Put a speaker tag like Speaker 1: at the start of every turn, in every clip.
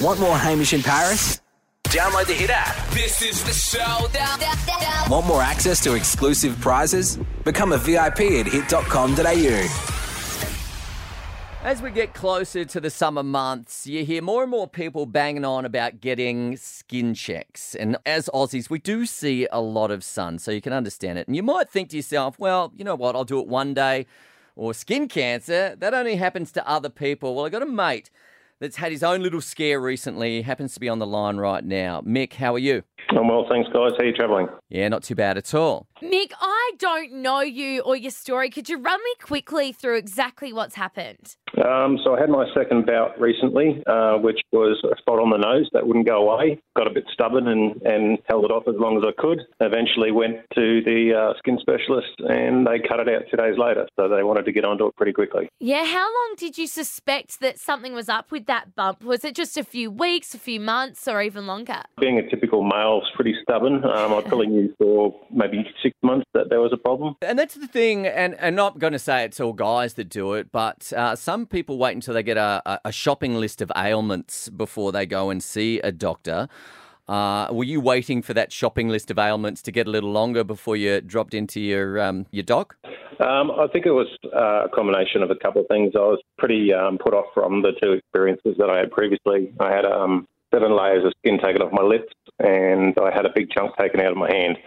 Speaker 1: Want more Hamish in Paris? Download the Hit app.
Speaker 2: This is the showdown.
Speaker 1: Want more access to exclusive prizes? Become a VIP at hit.com.au.
Speaker 3: As we get closer to the summer months, you hear more and more people banging on about getting skin checks. And as Aussies, we do see a lot of sun, so you can understand it. And you might think to yourself, well, you know what, I'll do it one day. Or skin cancer, that only happens to other people. Well, I got a mate that's had his own little scare recently. He happens to be on the line right now. Mick, how are you?
Speaker 4: I'm well, thanks, guys. How are you travelling?
Speaker 3: Yeah, not too bad at all.
Speaker 5: Mick, I don't know you or your story. Could you run me quickly through exactly what's happened?
Speaker 4: Um, so I had my second bout recently, uh, which was a spot on the nose that wouldn't go away. Got a bit stubborn and, and held it off as long as I could. Eventually went to the uh, skin specialist and they cut it out two days later. So they wanted to get onto it pretty quickly.
Speaker 5: Yeah, how long did you suspect that something was up with that bump? Was it just a few weeks, a few months, or even longer?
Speaker 4: Being a typical male is pretty stubborn. Um, I probably knew for maybe six months that there was a problem.
Speaker 3: And that's the thing, and, and not going to say it's all guys that do it, but uh, some people wait until they get a, a shopping list of ailments before they go and see a doctor. Uh, were you waiting for that shopping list of ailments to get a little longer before you dropped into your um, your doc?
Speaker 4: Um, I think it was uh, a combination of a couple of things. I was pretty um, put off from the two experiences that I had previously. I had um, seven layers of skin taken off my lips, and I had a big chunk taken out of my hand.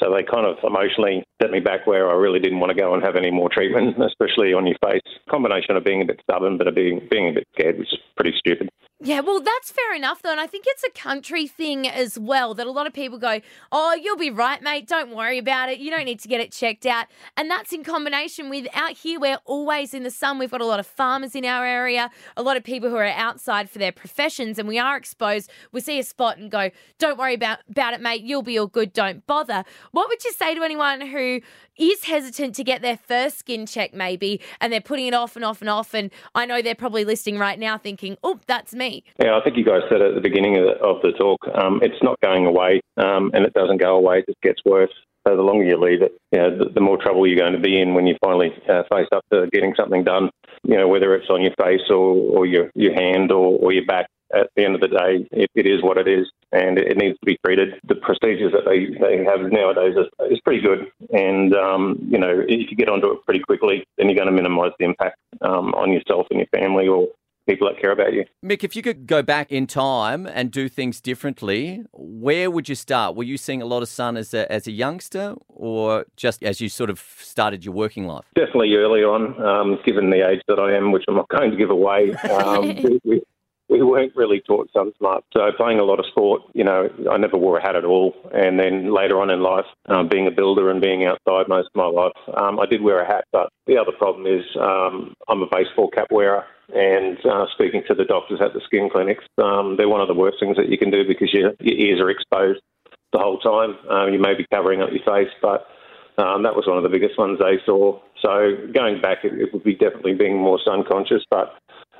Speaker 4: So they kind of emotionally set me back where I really didn't want to go and have any more treatment, especially on your face. Combination of being a bit stubborn, but being being a bit scared, which is pretty stupid.
Speaker 5: Yeah, well, that's fair enough, though. And I think it's a country thing as well that a lot of people go, Oh, you'll be right, mate. Don't worry about it. You don't need to get it checked out. And that's in combination with out here, we're always in the sun. We've got a lot of farmers in our area, a lot of people who are outside for their professions, and we are exposed. We see a spot and go, Don't worry about, about it, mate. You'll be all good. Don't bother. What would you say to anyone who is hesitant to get their first skin check, maybe, and they're putting it off and off and off? And I know they're probably listening right now thinking, Oh, that's me.
Speaker 4: Yeah, I think you guys said at the beginning of the, of the talk, um, it's not going away, um, and it doesn't go away; it just gets worse. So the longer you leave it, you know, the, the more trouble you're going to be in when you finally uh, face up to getting something done. You know, whether it's on your face or, or your your hand or, or your back. At the end of the day, it, it is what it is, and it needs to be treated. The procedures that they, they have nowadays is, is pretty good, and um, you know, if you get onto it pretty quickly, then you're going to minimise the impact um, on yourself and your family or people that care about you.
Speaker 3: Mick, if you could go back in time and do things differently, where would you start? Were you seeing a lot of sun as a, as a youngster or just as you sort of started your working life?
Speaker 4: Definitely early on, um, given the age that I am, which I'm not going to give away. Um, we, we, we weren't really taught sun smart. So playing a lot of sport, you know, I never wore a hat at all. And then later on in life, um, being a builder and being outside most of my life, um, I did wear a hat. But the other problem is um, I'm a baseball cap wearer. And uh, speaking to the doctors at the skin clinics, um, they're one of the worst things that you can do because your, your ears are exposed the whole time. Um, you may be covering up your face, but um, that was one of the biggest ones they saw. So going back, it, it would be definitely being more sun conscious, but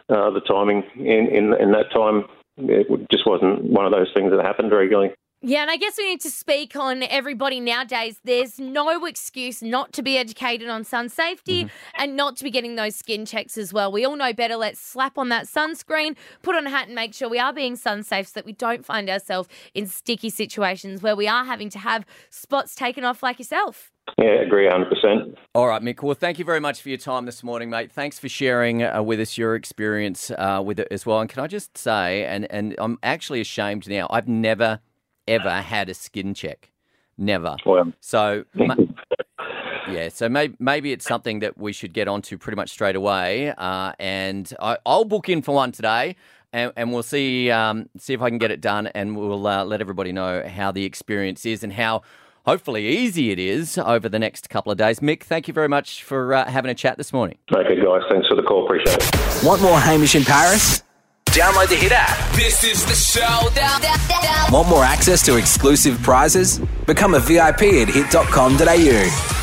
Speaker 4: uh, the timing in, in, in that time it just wasn't one of those things that happened regularly.
Speaker 5: Yeah, and I guess we need to speak on everybody nowadays. There's no excuse not to be educated on sun safety mm-hmm. and not to be getting those skin checks as well. We all know better. Let's slap on that sunscreen, put on a hat, and make sure we are being sun safe so that we don't find ourselves in sticky situations where we are having to have spots taken off like yourself.
Speaker 4: Yeah, agree 100%.
Speaker 3: All right, Mick. Well, thank you very much for your time this morning, mate. Thanks for sharing uh, with us your experience uh, with it as well. And can I just say, and, and I'm actually ashamed now, I've never ever had a skin check. Never.
Speaker 4: Well,
Speaker 3: so, yeah, so maybe, maybe it's something that we should get onto pretty much straight away. Uh, and I, will book in for one today. And, and we'll see um, see if I can get it done, and we'll uh, let everybody know how the experience is and how hopefully easy it is over the next couple of days. Mick, thank you very much for uh, having a chat this morning.
Speaker 4: Okay, guys, thanks for the call. Appreciate it.
Speaker 1: Want more Hamish in Paris? Download the Hit app.
Speaker 2: This is the showdown.
Speaker 1: Want more access to exclusive prizes? Become a VIP at hit.com.au.